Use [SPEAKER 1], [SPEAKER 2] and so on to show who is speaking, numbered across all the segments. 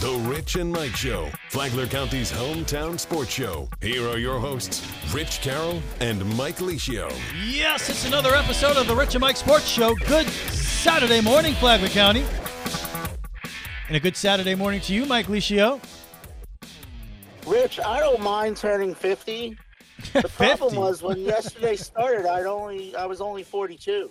[SPEAKER 1] The Rich and Mike Show, Flagler County's hometown sports show. Here are your hosts, Rich Carroll and Mike Licio.
[SPEAKER 2] Yes, it's another episode of the Rich and Mike Sports Show. Good Saturday morning, Flagler County. And a good Saturday morning to you, Mike Licio.
[SPEAKER 3] Rich, I don't mind turning 50. The problem
[SPEAKER 2] 50?
[SPEAKER 3] was when yesterday started, I'd only I was only 42.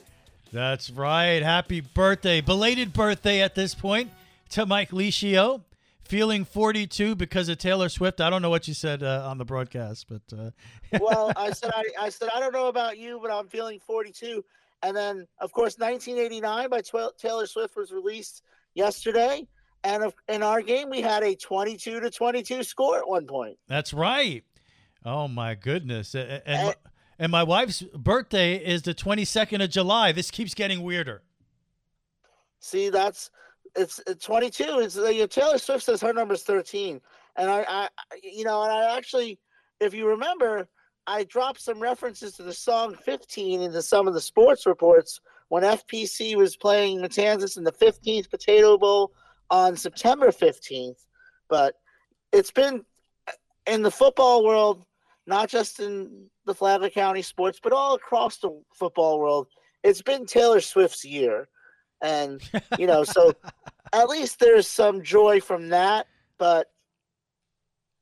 [SPEAKER 2] That's right. Happy birthday. Belated birthday at this point to Mike Licio. Feeling 42 because of Taylor Swift. I don't know what you said uh, on the broadcast, but uh,
[SPEAKER 3] Well, I said I, I said I don't know about you, but I'm feeling 42. And then, of course, 1989 by Tw- Taylor Swift was released yesterday, and of, in our game we had a 22 to 22 score at one point.
[SPEAKER 2] that's right. Oh, my goodness. And,
[SPEAKER 3] Uh,
[SPEAKER 2] my- and my wife's birthday is the 22nd of July. This keeps getting weirder.
[SPEAKER 3] See, that's it's, it's 22. It's uh, you know, Taylor Swift says her number is 13, and I, I, you know, and I actually, if you remember, I dropped some references to the song 15 into some of the sports reports when FPC was playing Matanzas in the 15th Potato Bowl on September 15th. But it's been uh, in the football world, not just in the Flagler County sports, but all across the football world. It's been Taylor Swift's year. And, you know, so at least there's some joy from that, but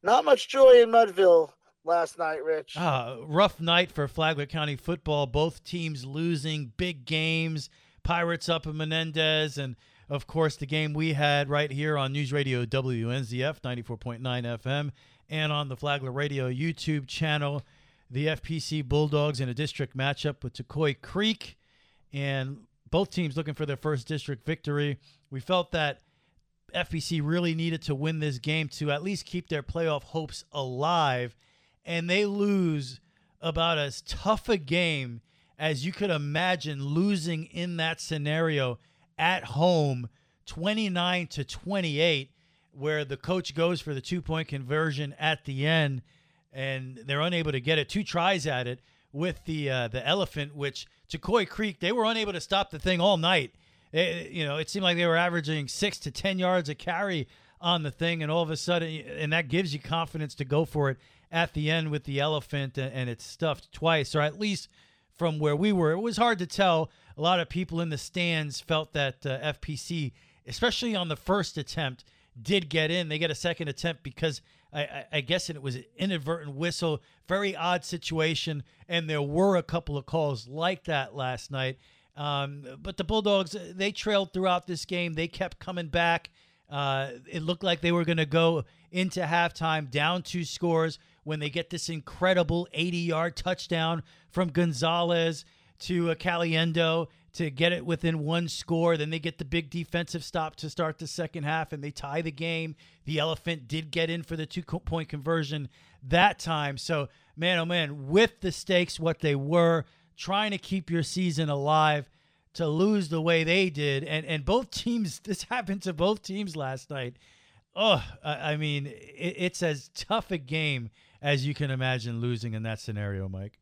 [SPEAKER 3] not much joy in Mudville last night, Rich.
[SPEAKER 2] Ah, rough night for Flagler County football. Both teams losing big games. Pirates up in Menendez, and of course the game we had right here on News Radio WNZF 94.9 FM and on the Flagler Radio YouTube channel. The FPC Bulldogs in a district matchup with Tocoi Creek, and both teams looking for their first district victory. We felt that FPC really needed to win this game to at least keep their playoff hopes alive, and they lose about as tough a game as you could imagine losing in that scenario at home 29 to 28 where the coach goes for the two point conversion at the end and they're unable to get it. Two tries at it with the uh, the elephant which Tocoi Creek they were unable to stop the thing all night it, you know, it seemed like they were averaging six to 10 yards a carry on the thing. And all of a sudden, and that gives you confidence to go for it at the end with the elephant and, and it's stuffed twice, or at least from where we were. It was hard to tell. A lot of people in the stands felt that uh, FPC, especially on the first attempt, did get in. They get a second attempt because I, I, I guess it was an inadvertent whistle. Very odd situation. And there were a couple of calls like that last night. Um, but the Bulldogs, they trailed throughout this game. They kept coming back. Uh, it looked like they were going to go into halftime down two scores when they get this incredible 80 yard touchdown from Gonzalez to Caliendo to get it within one score. Then they get the big defensive stop to start the second half and they tie the game. The Elephant did get in for the two point conversion that time. So, man, oh man, with the stakes what they were, trying to keep your season alive to lose the way they did and and both teams this happened to both teams last night oh i, I mean it, it's as tough a game as you can imagine losing in that scenario mike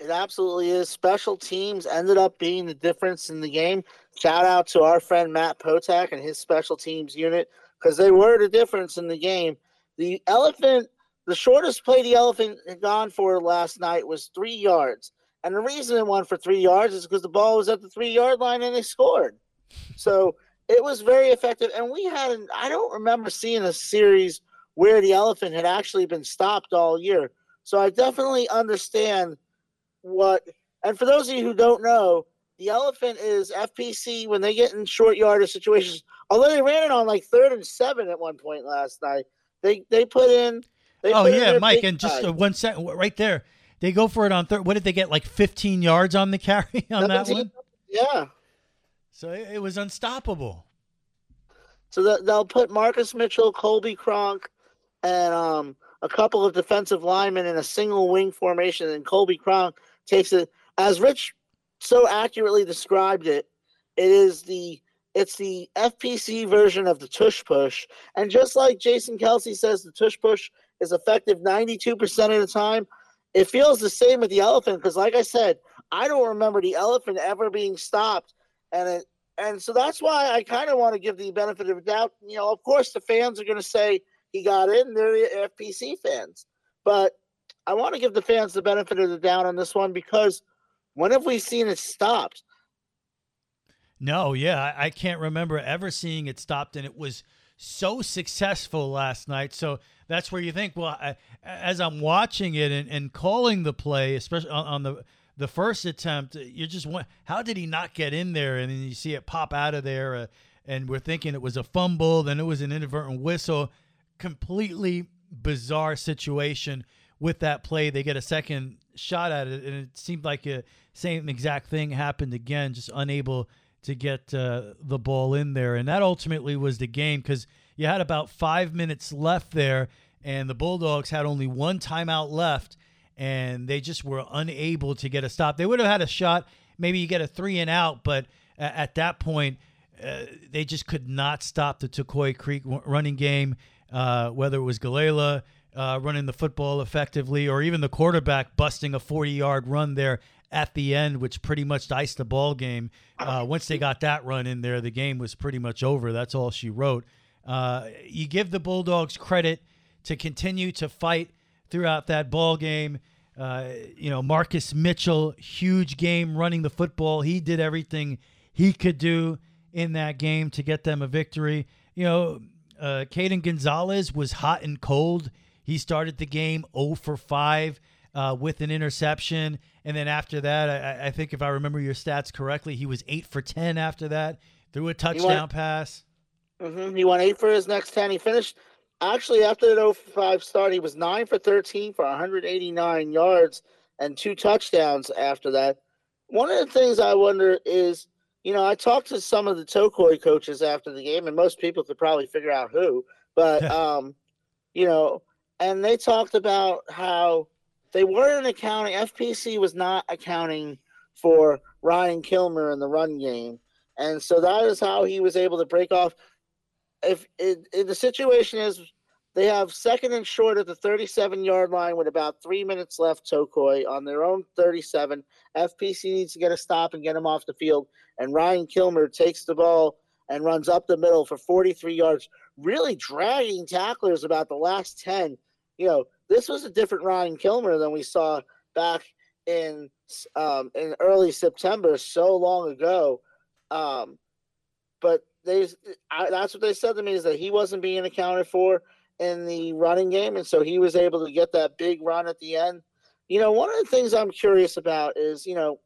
[SPEAKER 3] It absolutely is. Special teams ended up being the difference in the game. Shout out to our friend Matt Potak and his special teams unit because they were the difference in the game. The elephant, the shortest play the elephant had gone for last night was three yards. And the reason it won for three yards is because the ball was at the three yard line and they scored. So it was very effective. And we had, an, I don't remember seeing a series where the elephant had actually been stopped all year. So I definitely understand what and for those of you who don't know the elephant is fpc when they get in short yardage situations although they ran it on like third and seven at one point last night they they put in they
[SPEAKER 2] oh
[SPEAKER 3] put
[SPEAKER 2] yeah
[SPEAKER 3] their
[SPEAKER 2] mike and just uh, one second right there they go for it on third what did they get like 15 yards on the carry on that
[SPEAKER 3] 17
[SPEAKER 2] one
[SPEAKER 3] yeah
[SPEAKER 2] so it, it was unstoppable
[SPEAKER 3] so that they'll put marcus mitchell colby cronk and um a couple of defensive linemen in a single wing formation and colby cronk takes it as rich so accurately described it it is the it's the FPC version of the tush push. And just like Jason Kelce says, the tush push is effective 92% of the time. It feels the same with the elephant because, like I said, I don't remember the elephant ever being stopped. And it, and so that's why I kind of want to give the benefit of the doubt. You know, of course, the fans are going to say he got in. They're the FPC fans, but I want to give the fans the benefit of the doubt on this one because when have we seen it stopped?
[SPEAKER 2] No, yeah, I can't remember ever seeing it stopped, and it was so successful last night. So that's where you think, well, I, as I'm watching it and, and calling the play, especially on, on the the first attempt, you just want how did he not get in there? And then you see it pop out of there, uh, and we're thinking it was a fumble, then it was an inadvertent whistle. Completely bizarre situation with that play. They get a second shot at it, and it seemed like a same exact thing happened again, just unable to get uh, the ball in there. And that ultimately was the game because you had about five minutes left there, and the Bulldogs had only one timeout left and they just were unable to get a stop. They would have had a shot, maybe you get a three and out, but at that point, uh, they just could not stop the Tocoi Creek running game, uh, whether it was Gallela uh, running the football effectively or even the quarterback busting a 40 yard run there at the end, which pretty much diced the ball game. Uh, once they got that run in there, the game was pretty much over. That's all she wrote. Uh, you give the Bulldogs credit to continue to fight throughout that ball game. Uh, you know, Marcus Mitchell, huge game running the football. He did everything he could do in that game to get them a victory. You know, uh, Caden Gonzalez was hot and cold. He started the game 0 for 5 uh, with an interception. And then after that, I, I, think if I remember your stats correctly, he was 8 for 10 after that, threw a touchdown
[SPEAKER 3] he went,
[SPEAKER 2] pass.
[SPEAKER 3] Mm-hmm, he won 8 for his next 10. He finished actually after that 05 start, he was nine for 13 for 189 yards and two touchdowns after that. One of the things I wonder is, you know, I talked to some of the Tocoi coaches after the game, and most people could probably figure out who, but, um, you know, and they talked about how they weren't accounting, FPC was not accounting for Ryan Kilmer in the run game. And so that is how he was able to break off if, if the situation is they have second and short at the 37 yard line with about three minutes left, Tocoi on their own 37. FPC needs to get a stop and get him off the field. And Ryan Kilmer takes the ball and runs up the middle for 43 yards, really dragging tacklers about the last 10. You know, this was a different Ryan Kilmer than we saw back in um, in early September so long ago. Um, but they I, that's what they said to me is that he wasn't being accounted for in the running game, and so he was able to get that big run at the end. You know, one of the things I'm curious about is you know,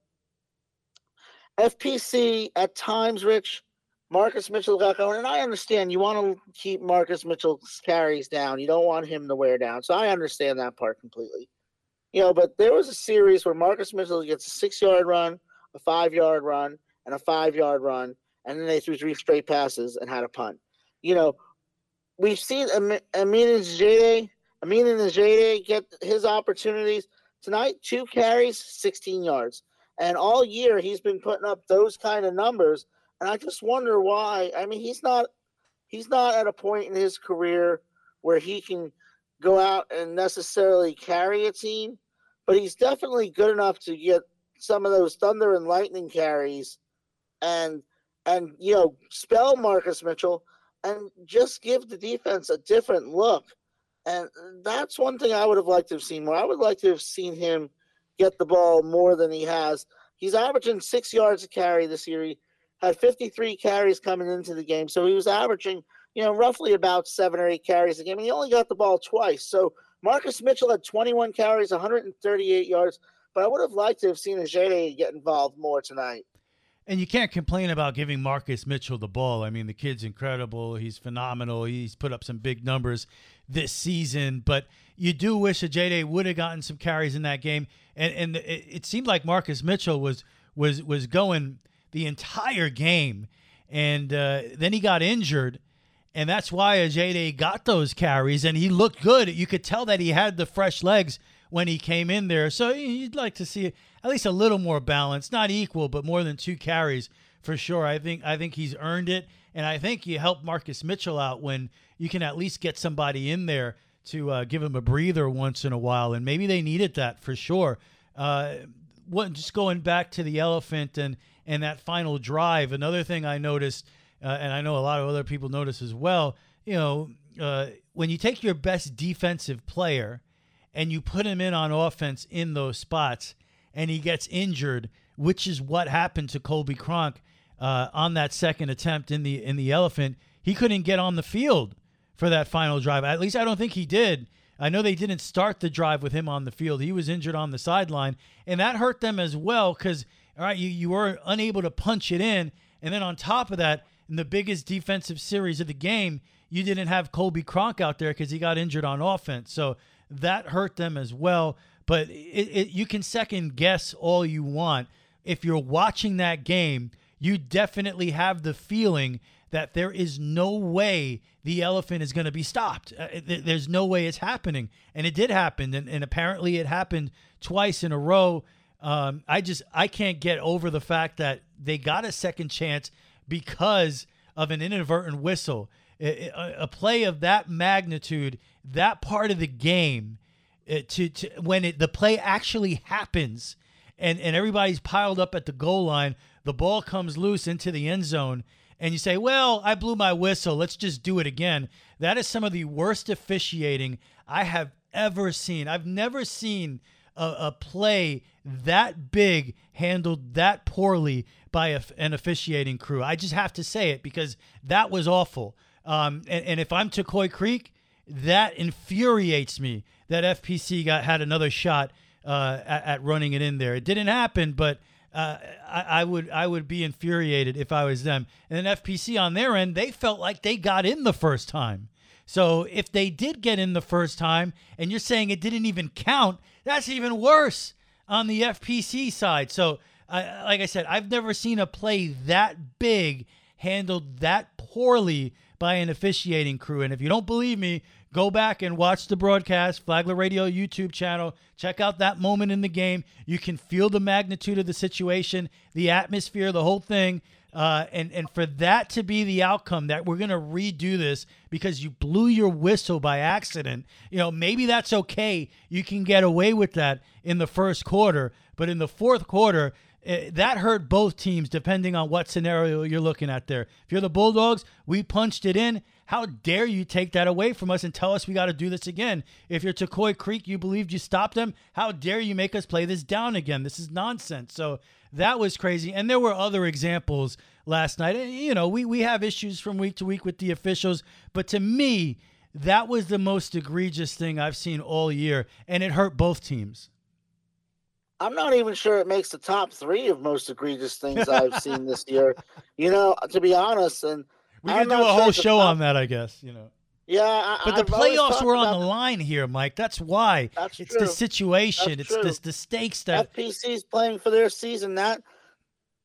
[SPEAKER 3] FPC at times, Rich. Marcus Mitchell got going, and I understand you want to keep Marcus Mitchell's carries down. You don't want him to wear down. So I understand that part completely. You know, but there was a series where Marcus Mitchell gets a six yard run, a five yard run, and a five yard run and then they threw three straight passes and had a punt. You know, we've seen Amin and Jade, Amin and Jade get his opportunities tonight. Two carries, 16 yards, and all year he's been putting up those kind of numbers. And I just wonder why. I mean, he's not he's not at a point in his career where he can go out and necessarily carry a team, but he's definitely good enough to get some of those thunder and lightning carries and and you know spell Marcus Mitchell and just give the defense a different look. And that's one thing I would have liked to have seen more. I would like to have seen him get the ball more than he has. He's averaging six yards a carry this year. Had 53 carries coming into the game. So he was averaging, you know, roughly about seven or eight carries a game. And he only got the ball twice. So Marcus Mitchell had 21 carries, 138 yards. But I would have liked to have seen Ajay get involved more tonight.
[SPEAKER 2] And you can't complain about giving Marcus Mitchell the ball. I mean, the kid's incredible. He's phenomenal. He's put up some big numbers this season, but you do wish J would have gotten some carries in that game. And and it, it, seemed like Marcus Mitchell was was was going the entire game, and uh, then he got injured, and that's why Ajay got those carries, and he looked good. You could tell that he had the fresh legs when he came in there. So you'd like to see at least a little more balance, not equal, but more than two carries for sure. I think I think he's earned it, and I think you help Marcus Mitchell out when you can at least get somebody in there to uh, give him a breather once in a while, and maybe they needed that for sure. Uh, what, just going back to the elephant and and that final drive. Another thing I noticed, uh, and I know a lot of other people notice as well, you know, uh, when you take your best defensive player and you put him in on offense in those spots and he gets injured, which is what happened to Colby Cronk uh, on that second attempt in the in the elephant, he couldn't get on the field for that final drive. At least I don't think he did. I know they didn't start the drive with him on the field. He was injured on the sideline, and that hurt them as well because all right, you, you were unable to punch it in. And then on top of that, in the biggest defensive series of the game, you didn't have Colby Cronk out there because he got injured on offense. So that hurt them as well. But it, it, you can second guess all you want. If you're watching that game, you definitely have the feeling that there is no way the elephant is going to be stopped. Uh, there's no way it's happening. And it did happen. And, and apparently it happened twice in a row. Um, I just I can't get over the fact that they got a second chance because of an inadvertent whistle. A, play of that magnitude, that part of the game, uh, to, to when it, the play actually happens, and and everybody's piled up at the goal line, the ball comes loose into the end zone, and you say, "Well, I blew my whistle. Let's just do it again." That is some of the worst officiating I have ever seen. I've never seen a, a play that big handled that poorly by a, an officiating crew. I just have to say it because that was awful. Um, and, and if I'm Tocoi Creek, that infuriates me that FPC got had another shot uh, at, at, running it in there. It didn't happen, but uh, I, I, would I would be infuriated if I was them. And then FPC on their end, they felt like they got in the first time. So if they did get in the first time, and you're saying it didn't even count, that's even worse on the FPC side. So, uh, like I said, I've never seen a play that big handled that poorly by an officiating crew. And if you don't believe me, go back and watch the broadcast, Flagler Radio YouTube channel. Check out that moment in the game. You can feel the magnitude of the situation, the atmosphere, the whole thing. Uh, and and for that to be the outcome that we're gonna redo this because you blew your whistle by accident, you know maybe that's okay. You can get away with that in the first quarter, but in the fourth quarter, it, that hurt both teams depending on what scenario you're looking at there. If you're the Bulldogs, we punched it in. How dare you take that away from us and tell us we got to do this again? If you're Tocoi Creek, you believed you stopped them. How dare you make us play this down again? This is nonsense. So that was crazy. And there were other examples last night. You know, we, we have issues from week to week with the officials, but to me, that was the most egregious thing I've seen all year, and it hurt both teams.
[SPEAKER 3] I'm not even sure it makes the top three of most egregious things I've seen this year. You know, to be honest, and
[SPEAKER 2] we can do a whole show on that, I guess. You know.
[SPEAKER 3] Yeah, I,
[SPEAKER 2] but the
[SPEAKER 3] I've
[SPEAKER 2] playoffs were on the line here, Mike. That's why.
[SPEAKER 3] That's
[SPEAKER 2] it's
[SPEAKER 3] true.
[SPEAKER 2] the situation.
[SPEAKER 3] That's
[SPEAKER 2] it's the, the stakes that
[SPEAKER 3] FPC's playing for their season. That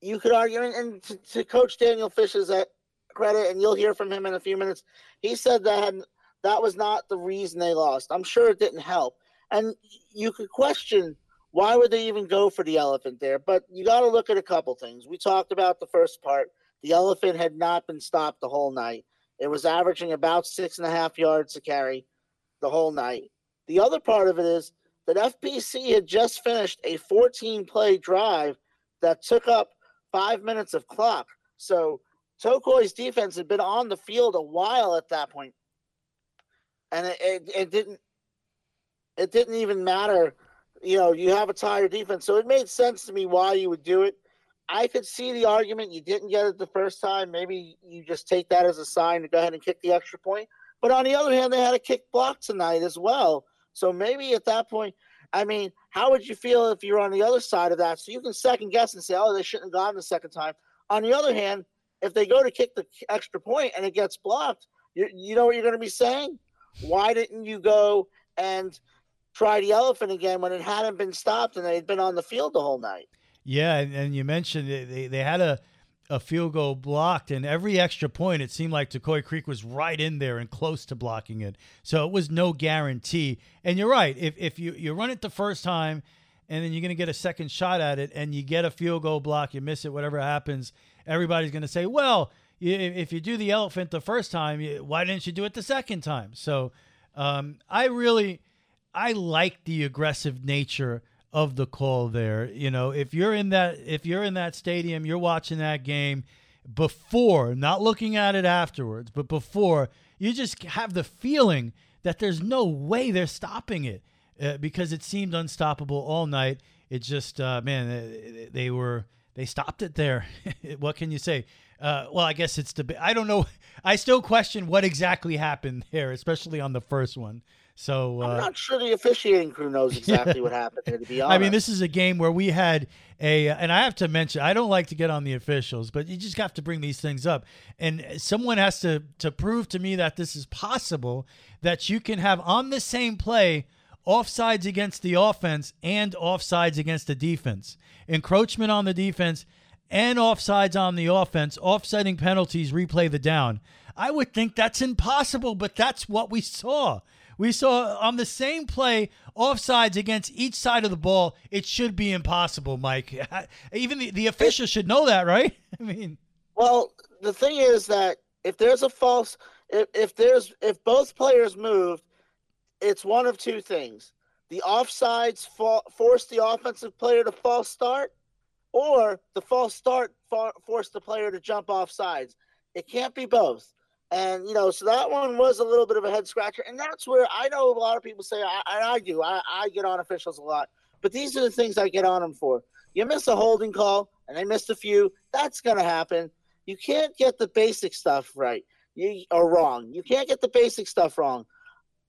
[SPEAKER 3] you could argue, and, and to, to, Coach Daniel Fish's uh, credit, and you'll hear from him in a few minutes. He said that that was not the reason they lost. I'm sure it didn't help, and you could question why would they even go for the elephant there. But you got to look at a couple things. We talked about the first part. The elephant had not been stopped the whole night. It was averaging about six and a half yards to carry the whole night. The other part of it is that FPC had just finished a 14 play drive that took up five minutes of clock. So Tocoi's defense had been on the field a while at that point. And it, it, it didn't it didn't even matter. You know, you have a tired defense. So it made sense to me why you would do it. I could see the argument you didn't get it the first time. Maybe you just take that as a sign to go ahead and kick the extra point. But on the other hand, they had a kick block tonight as well. So maybe at that point, I mean, how would you feel if you're on the other side of that? So you can second guess and say, oh, they shouldn't have gone the second time. On the other hand, if they go to kick the extra point and it gets blocked, you, you know what you're going to be saying? Why didn't you go and try the elephant again when it hadn't been stopped and they had been on the field the whole night?
[SPEAKER 2] Yeah, and, and you mentioned they, they had a, a field goal blocked, and every extra point, it seemed like Tocoi Creek was right in there and close to blocking it. So it was no guarantee. And you're right. If, if you, you run it the first time and then you're going to get a second shot at it and you get a field goal block, you miss it, whatever happens, everybody's going to say, well, if you do the elephant the first time, why didn't you do it the second time? So um, I really, I like the aggressive nature of the call there. You know, if you're in that if you're in that stadium, you're watching that game before, not looking at it afterwards, but before, you just have the feeling that there's no way they're stopping it uh, because it seemed unstoppable all night. It just, uh, man, they were they stopped it there. what can you say? Uh, well, I guess it's the. I don't know. I still question what exactly happened there, especially on the first one. So
[SPEAKER 3] uh, I'm not sure the officiating crew knows exactly what happened there. To be honest,
[SPEAKER 2] I mean, this is a game where we had a, and I have to mention, I don't like to get on the officials, but you just have to bring these things up, and someone has to to prove to me that this is possible. That you can have on the same play offsides against the offense and offsides against the defense, encroachment on the defense and offsides on the offense, offsetting penalties, replay the down. I would think that's impossible, but that's what we saw. We saw on the same play offsides against each side of the ball. It should be impossible, Mike. Even the, the officials should know that, right? I mean,
[SPEAKER 3] well, the thing is that if there's a false, if, if there's if both players moved, it's one of two things: the offsides for, force the offensive player to false start, or the false start for, force the player to jump off sides. It can't be both. And you know, so that one was a little bit of a head scratcher, and that's where I know a lot of people say, I, and I do, I, I get on officials a lot, but these are the things I get on them for. You miss a holding call, and they missed a few. That's going to happen. You can't get the basic stuff right. You are wrong. You can't get the basic stuff wrong.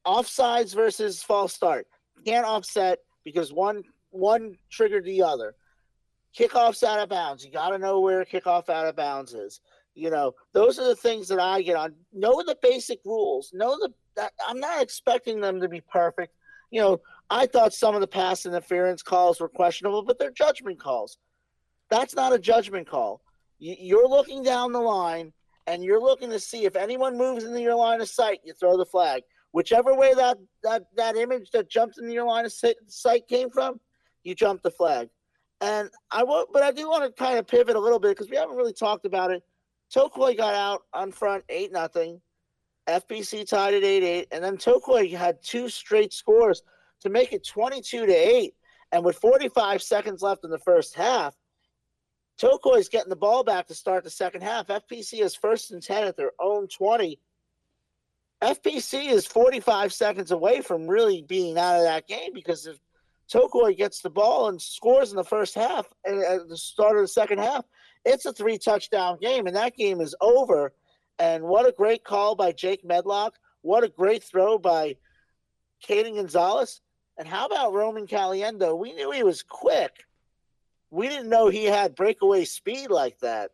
[SPEAKER 3] Offsides versus false start. can't offset because one one triggered the other. Kickoffs out of bounds. You got to know where kickoff out of bounds is. You know, those are the things that I get on. Know the basic rules. Know the that I'm not expecting them to be perfect. You know, I thought some of the pass interference calls were questionable, but they're judgment calls. That's not a judgment call. You're looking down the line and you're looking to see if anyone moves into your line of sight, you throw the flag. Whichever way that that that image that jumped into your line of sight came from, you jump the flag. And I want, but I do want to kind of pivot a little bit because we haven't really talked about it. Tocoi got out on front eight nothing. FPC tied at eight eight, and then Tocoi had two straight scores to make it twenty two to eight. And with forty five seconds left in the first half, Tocoi's getting the ball back to start the second half. FPC is first and ten at their own twenty. FPC is forty five seconds away from really being out of that game because if Tocoi gets the ball and scores in the first half and at the start of the second half, it's a three touchdown game, and that game is over. And what a great call by Jake Medlock. What a great throw by Caden Gonzalez. And how about Roman Caliendo? We knew he was quick. We didn't know he had breakaway speed like that.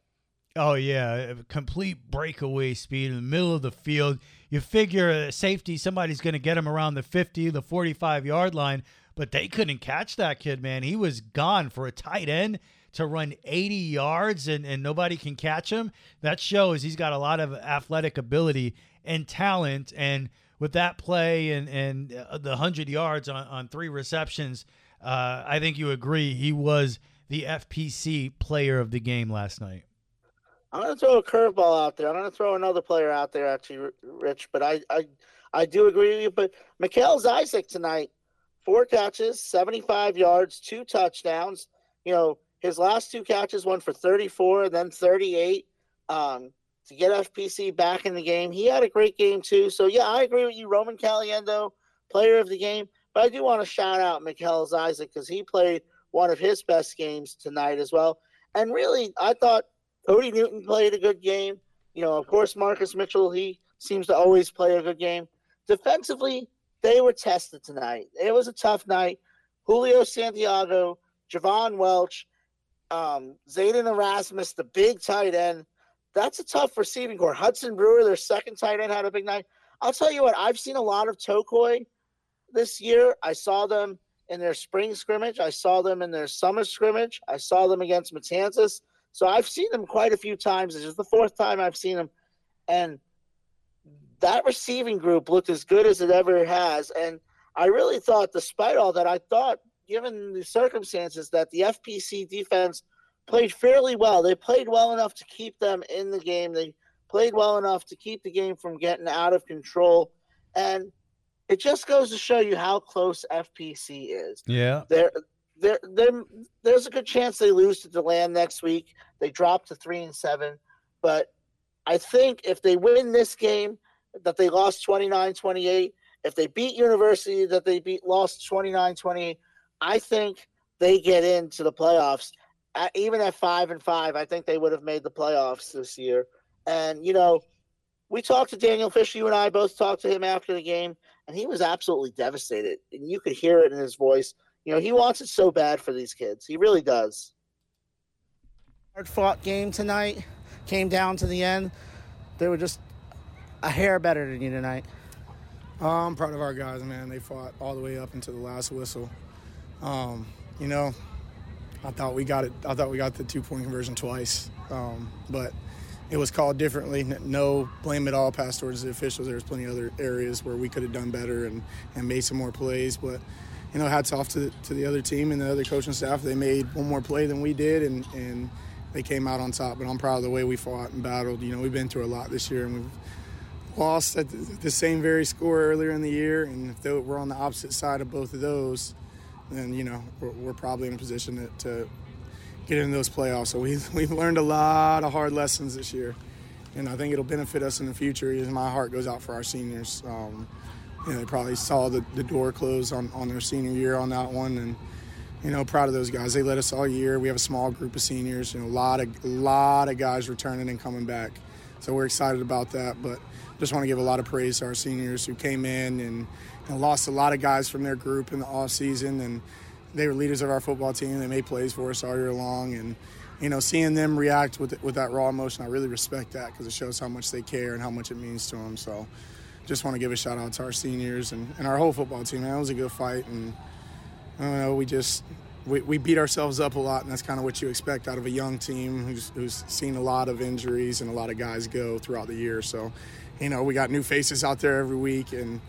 [SPEAKER 2] Oh yeah, complete breakaway speed in the middle of the field. You figure a safety, somebody's going to get him around the 50, the 45 yard line, but they couldn't catch that kid, man. He was gone for a tight end to run 80 yards and, and nobody can catch him, that shows he's got a lot of athletic ability and talent. And with that play and, and uh, the 100 yards on, on three receptions, uh, I think you agree he was the FPC player of the game last night.
[SPEAKER 3] I'm going to throw a curveball out there. I'm going to throw another player out there, actually, Rich. But I, I, I do agree with you. But Mikhail Isaac tonight, four catches, 75 yards, two touchdowns. You know, his last two catches, one for 34 then 38, um, to get FPC back in the game. He had a great game too. So yeah, I agree with you, Roman Caliendo, player of the game. But I do want to shout out Mikel Isaac because he played one of his best games tonight as well. And really, I thought Cody Newton played a good game. You know, of course, Marcus Mitchell, he seems to always play a good game. Defensively, they were tested tonight. It was a tough night. Julio Santiago, Javon Welch, um, Zayden Erasmus, the big tight end. That's a tough receiving core. Hudson Brewer, their second tight end, had a big night. I'll tell you what, I've seen a lot of Tocoi this year. I saw them in their spring scrimmage. I saw them in their summer scrimmage. I saw them against Matanzas. So I've seen them quite a few times. This is the fourth time I've seen them. And that receiving group looked as good as it ever has. And I really thought, despite all that, I thought given the circumstances, that the FPC defense played fairly well. They played well enough to keep them in the game. They played well enough to keep the game from getting out of control. And it just goes to show you how close FPC is.
[SPEAKER 2] Yeah.
[SPEAKER 3] They're there, there, there's a good chance they lose to DeLand next week. They drop to three and seven, but I think if they win this game, that they lost 29-28, if they beat University, that they beat lost 29-28, I think they get into the playoffs. At, even at five and five, I think they would have made the playoffs this year. And you know, we talked to Daniel Fisher. You and I both talked to him after the game, and he was absolutely devastated. And you could hear it in his voice. You know, he wants it so bad for these kids. He really does. Hard fought game tonight. Came down to the end. They were just a hair better than you tonight.
[SPEAKER 4] I'm proud of our guys, man. They fought all the way up until the last whistle. Um, you know, I thought we got it. I thought we got the two point conversion twice, um, but it was called differently. No blame at all passed towards the officials. There was plenty of other areas where we could have done better and, and made some more plays. But you know, hats off to the, to the other team and the other coaching staff. They made one more play than we did, and and they came out on top. But I'm proud of the way we fought and battled. You know, we've been through a lot this year, and we've lost at the same very score earlier in the year. And if we're on the opposite side of both of those, then you know we're, we're probably in a position to, to get into those playoffs. So we've, we've learned a lot of hard lessons this year. And I think it'll benefit us in the future as my heart goes out for our seniors. Um, you know, they probably saw the, the door close on, on their senior year on that one. And, you know, proud of those guys. They led us all year. We have a small group of seniors, you know, a lot of, a lot of guys returning and coming back. So we're excited about that. But just want to give a lot of praise to our seniors who came in and, and lost a lot of guys from their group in the off season and they were leaders of our football team. They made plays for us all year long, and you know, seeing them react with with that raw emotion, I really respect that because it shows how much they care and how much it means to them. So, just want to give a shout out to our seniors and, and our whole football team. Man, it was a good fight, and I don't know, we just we, we beat ourselves up a lot, and that's kind of what you expect out of a young team who's, who's seen a lot of injuries and a lot of guys go throughout the year. So, you know, we got new faces out there every week, and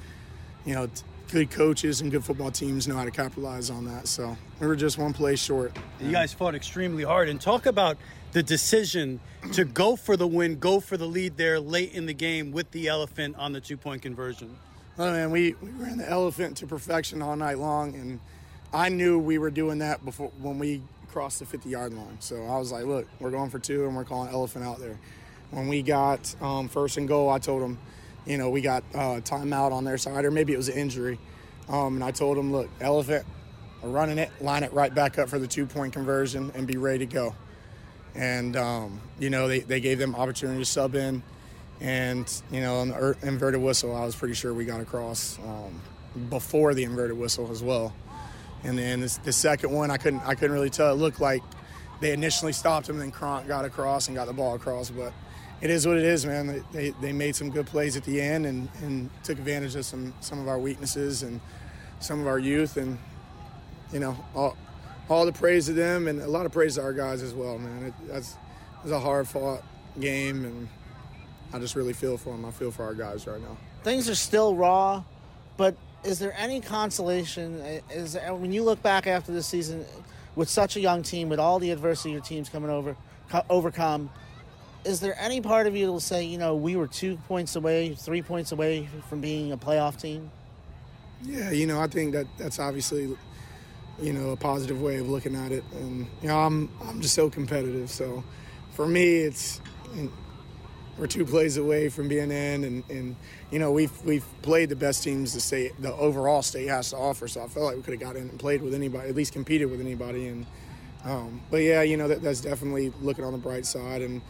[SPEAKER 4] you know, good coaches and good football teams know how to capitalize on that. So we were just one play short.
[SPEAKER 5] You guys fought extremely hard. And talk about the decision to go for the win, go for the lead there late in the game with the elephant on the two point conversion.
[SPEAKER 4] Oh man, we, we ran the elephant to perfection all night long, and I knew we were doing that before when we crossed the 50 yard line. So I was like, look, we're going for two, and we're calling elephant out there. When we got um, first and goal, I told them you know, we got uh, timeout on their side, or maybe it was an injury. Um, and I told them, look, elephant, running it, line it right back up for the two point conversion, and be ready to go. And, um, you know, they, they gave them opportunity to sub in. And, you know, on the inverted whistle, I was pretty sure we got across um, before the inverted whistle as well. And then this, the second one, I couldn't, I couldn't really tell. It looked like they initially stopped him, and then Kronk got across and got the ball across. But it is what it is, man. They, they made some good plays at the end and, and took advantage of some, some of our weaknesses and some of our youth. And, you know, all, all the praise to them and a lot of praise to our guys as well, man. It, that's, it was a hard fought game, and I just really feel for them. I feel for our guys right now.
[SPEAKER 3] Things are still raw, but is there any consolation? Is there, when you look back after this season with such a young team, with all the adversity your team's coming over, overcome, is there any part of you that will say, you know, we were two points away, three points away from being a playoff team?
[SPEAKER 4] Yeah, you know, I think that that's obviously, you know, a positive way of looking at it, and you know, I'm I'm just so competitive. So, for me, it's we're two plays away from being in, and, and you know, we've we've played the best teams the state, the overall state has to offer. So I felt like we could have got in and played with anybody, at least competed with anybody, and. Um, but yeah, you know that, that's definitely looking on the bright side, and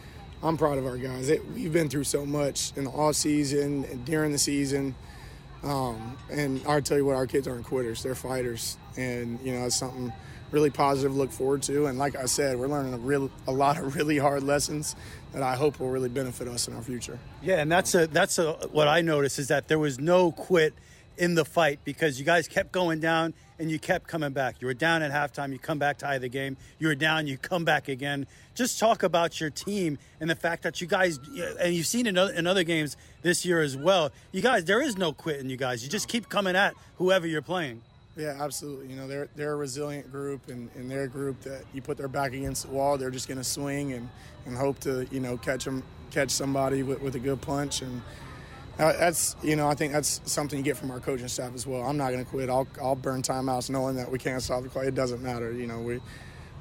[SPEAKER 4] I'm proud of our guys. It, we've been through so much in the off season and during the season. Um, and I'll tell you what, our kids aren't quitters; they're fighters, and you know it's something really positive to look forward to. And like I said, we're learning a real, a lot of really hard lessons that I hope will really benefit us in our future.
[SPEAKER 5] Yeah, and that's a that's a, what I noticed is that there was no quit in the fight because you guys kept going down and you kept coming back. You were down at halftime, you come back to tie the game. You were down, you come back again. Just talk about your team and the fact that you guys, and you've seen in other, in other games this year as well. You guys, there is no quitting. You guys, you just keep coming at whoever you're playing.
[SPEAKER 4] Yeah, absolutely. You know, they're they're a resilient group, and, and they're a group that you put their back against the wall, they're just going to swing and, and hope to you know catch them catch somebody with, with a good punch and Uh, that's you know I think that's something you get from our coaching staff as well. I'm not going to quit. I'll I'll burn timeouts knowing that we can't stop the clock. It doesn't matter. You know we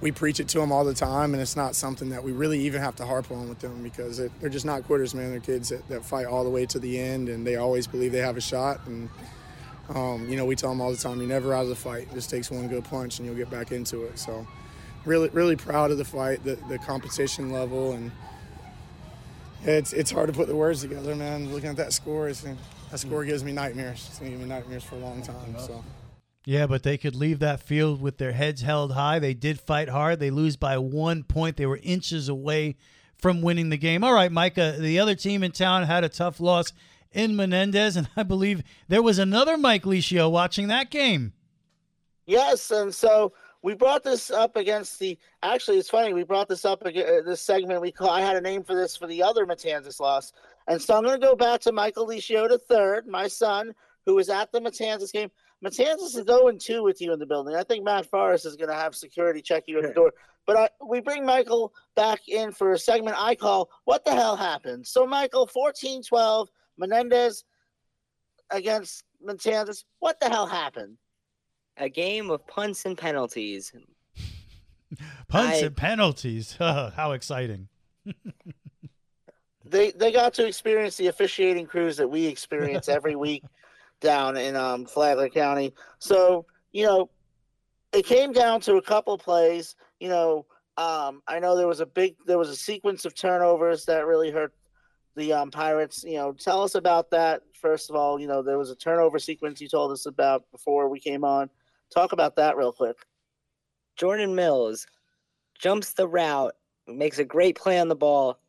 [SPEAKER 4] we preach it to them all the time, and it's not something that we really even have to harp on with them because it, they're just not quitters, man. They're kids that, that fight all the way to the end, and they always believe they have a shot. And um, you know we tell them all the time, you're never out of the fight. It just takes one good punch, and you'll get back into it. So really really proud of the fight, the the competition level, and it's it's hard to put the words together, man. Looking at that score, it's, that hmm. score gives me nightmares. It's gonna give me nightmares for a long time. So.
[SPEAKER 2] Yeah, but they could leave that field with their heads held high. They did fight hard. They lose by one point. They were inches away from winning the game. All right, Micah, the other team in town had a tough loss in Menendez, and I believe there was another Mike Licio watching that game.
[SPEAKER 3] Yes, and so we brought this up against the. Actually, it's funny. We brought this up. Uh, this segment we call. I had a name for this for the other Matanzas loss, and so I'm going to go back to Michael Licio the third, my son, who was at the Matanzas game. Matanzas is 0 2 with you in the building. I think Matt Forrest is going to have security check you at the door. But I, we bring Michael back in for a segment I call What the Hell Happened? So, Michael, 14 12, Menendez against Matanzas. What the hell happened?
[SPEAKER 6] A game of punts and penalties.
[SPEAKER 2] punts I, and penalties. How exciting.
[SPEAKER 3] they they got to experience the officiating crews that we experience every week down in um, Flagler County. So, you know, it came down to a couple plays. You know, um, I know there was a big, there was a sequence of turnovers that really hurt the um, Pirates. You know, tell us about that. First of all, you know, there was a turnover sequence you told us about before we came on. Talk about that real quick.
[SPEAKER 6] Jordan Mills jumps the route, makes a great play on the ball,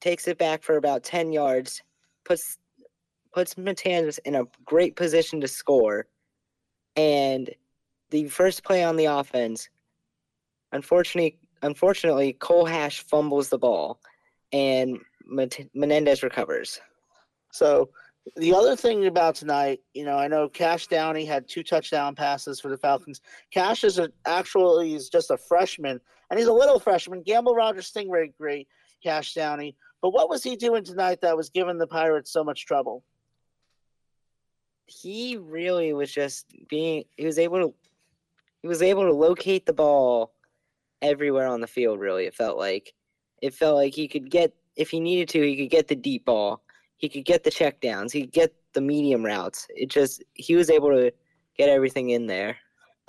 [SPEAKER 6] takes it back for about 10 yards, puts puts Matanzas in a great position to score. And the first play on the offense, unfortunately, unfortunately, Cole Hash fumbles the ball, and Menendez recovers.
[SPEAKER 3] So the other thing about tonight, you know, I know Cash Downey had two touchdown passes for the Falcons. Cash is actually is just a freshman, and he's a little freshman. Gamble Rogers Stingray, great Cash Downey. But what was he doing tonight that was giving the Pirates so much trouble?
[SPEAKER 6] he really was just being he was able to he was able to locate the ball everywhere on the field really it felt like it felt like he could get if he needed to he could get the deep ball he could get the check downs he could get the medium routes. It just he was able to get everything in there.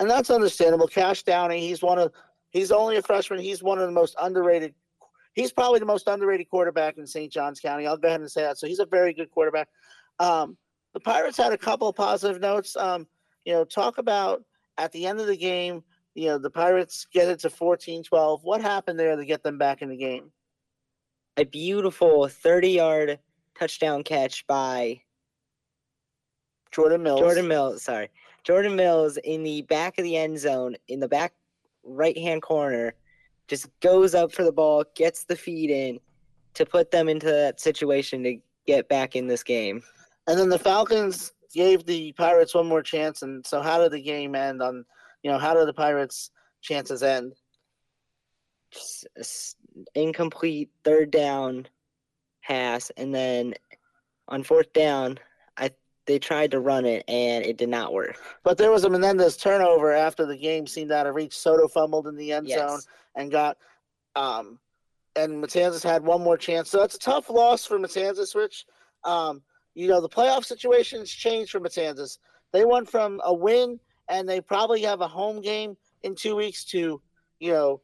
[SPEAKER 3] And that's understandable. Cash downey he's one of he's only a freshman. He's one of the most underrated he's probably the most underrated quarterback in st johns county. I'll go ahead and say that. So he's a very good quarterback. Um, the Pirates had a couple of positive notes. Um, you know, talk about at the end of the game, you know, the Pirates get it to 14 12. What happened there to get them back in the game?
[SPEAKER 6] A beautiful 30 yard touchdown catch by
[SPEAKER 3] Jordan Mills.
[SPEAKER 6] Jordan Mills, sorry. Jordan Mills in the back of the end zone, in the back right hand corner, just goes up for the ball, gets the feed in to put them into that situation to get back in this game.
[SPEAKER 3] And then the Falcons gave the Pirates one more chance. And so, how did the game end? On you know, how did the Pirates' chances end?
[SPEAKER 6] Just incomplete third down pass, and then on fourth down, I they tried to run it and it did not work.
[SPEAKER 3] But there was a Menendez turnover after the game seemed out of reach. Soto fumbled in the end yes. zone and got um and Matanzas had one more chance. So it's a tough loss for Matanzas, Rich. Um, you know, the playoff situation's changed for Matanzas. They went from a win and they probably have a home game in two weeks to, you know,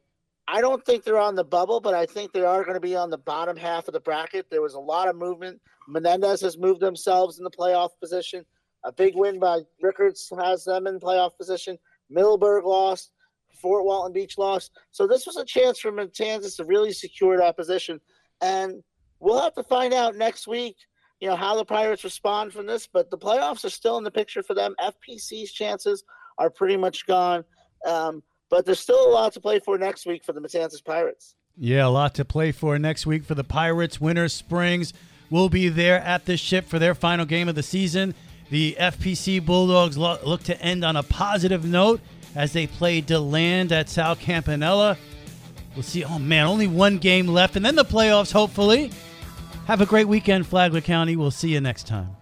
[SPEAKER 3] I don't think they're on the bubble, but I think they are going to be on the bottom half of the bracket. There was a lot of movement. Menendez has moved themselves in the playoff position. A big win by Rickards has them in playoff position. Middleburg lost. Fort Walton Beach lost. So this was a chance for Matanzas to really secure that position. And we'll have to find out next week you know how the Pirates respond from this, but the playoffs are still in the picture for them. FPC's chances are pretty much gone, um, but there's still a lot to play for next week for the Matanzas Pirates.
[SPEAKER 2] Yeah, a lot to play for next week for the Pirates. Winter Springs will be there at the ship for their final game of the season. The FPC Bulldogs look to end on a positive note as they play DeLand at Sal Campanella. We'll see. Oh man, only one game left, and then the playoffs. Hopefully, Have a great weekend, Flagler County. We'll see you next time.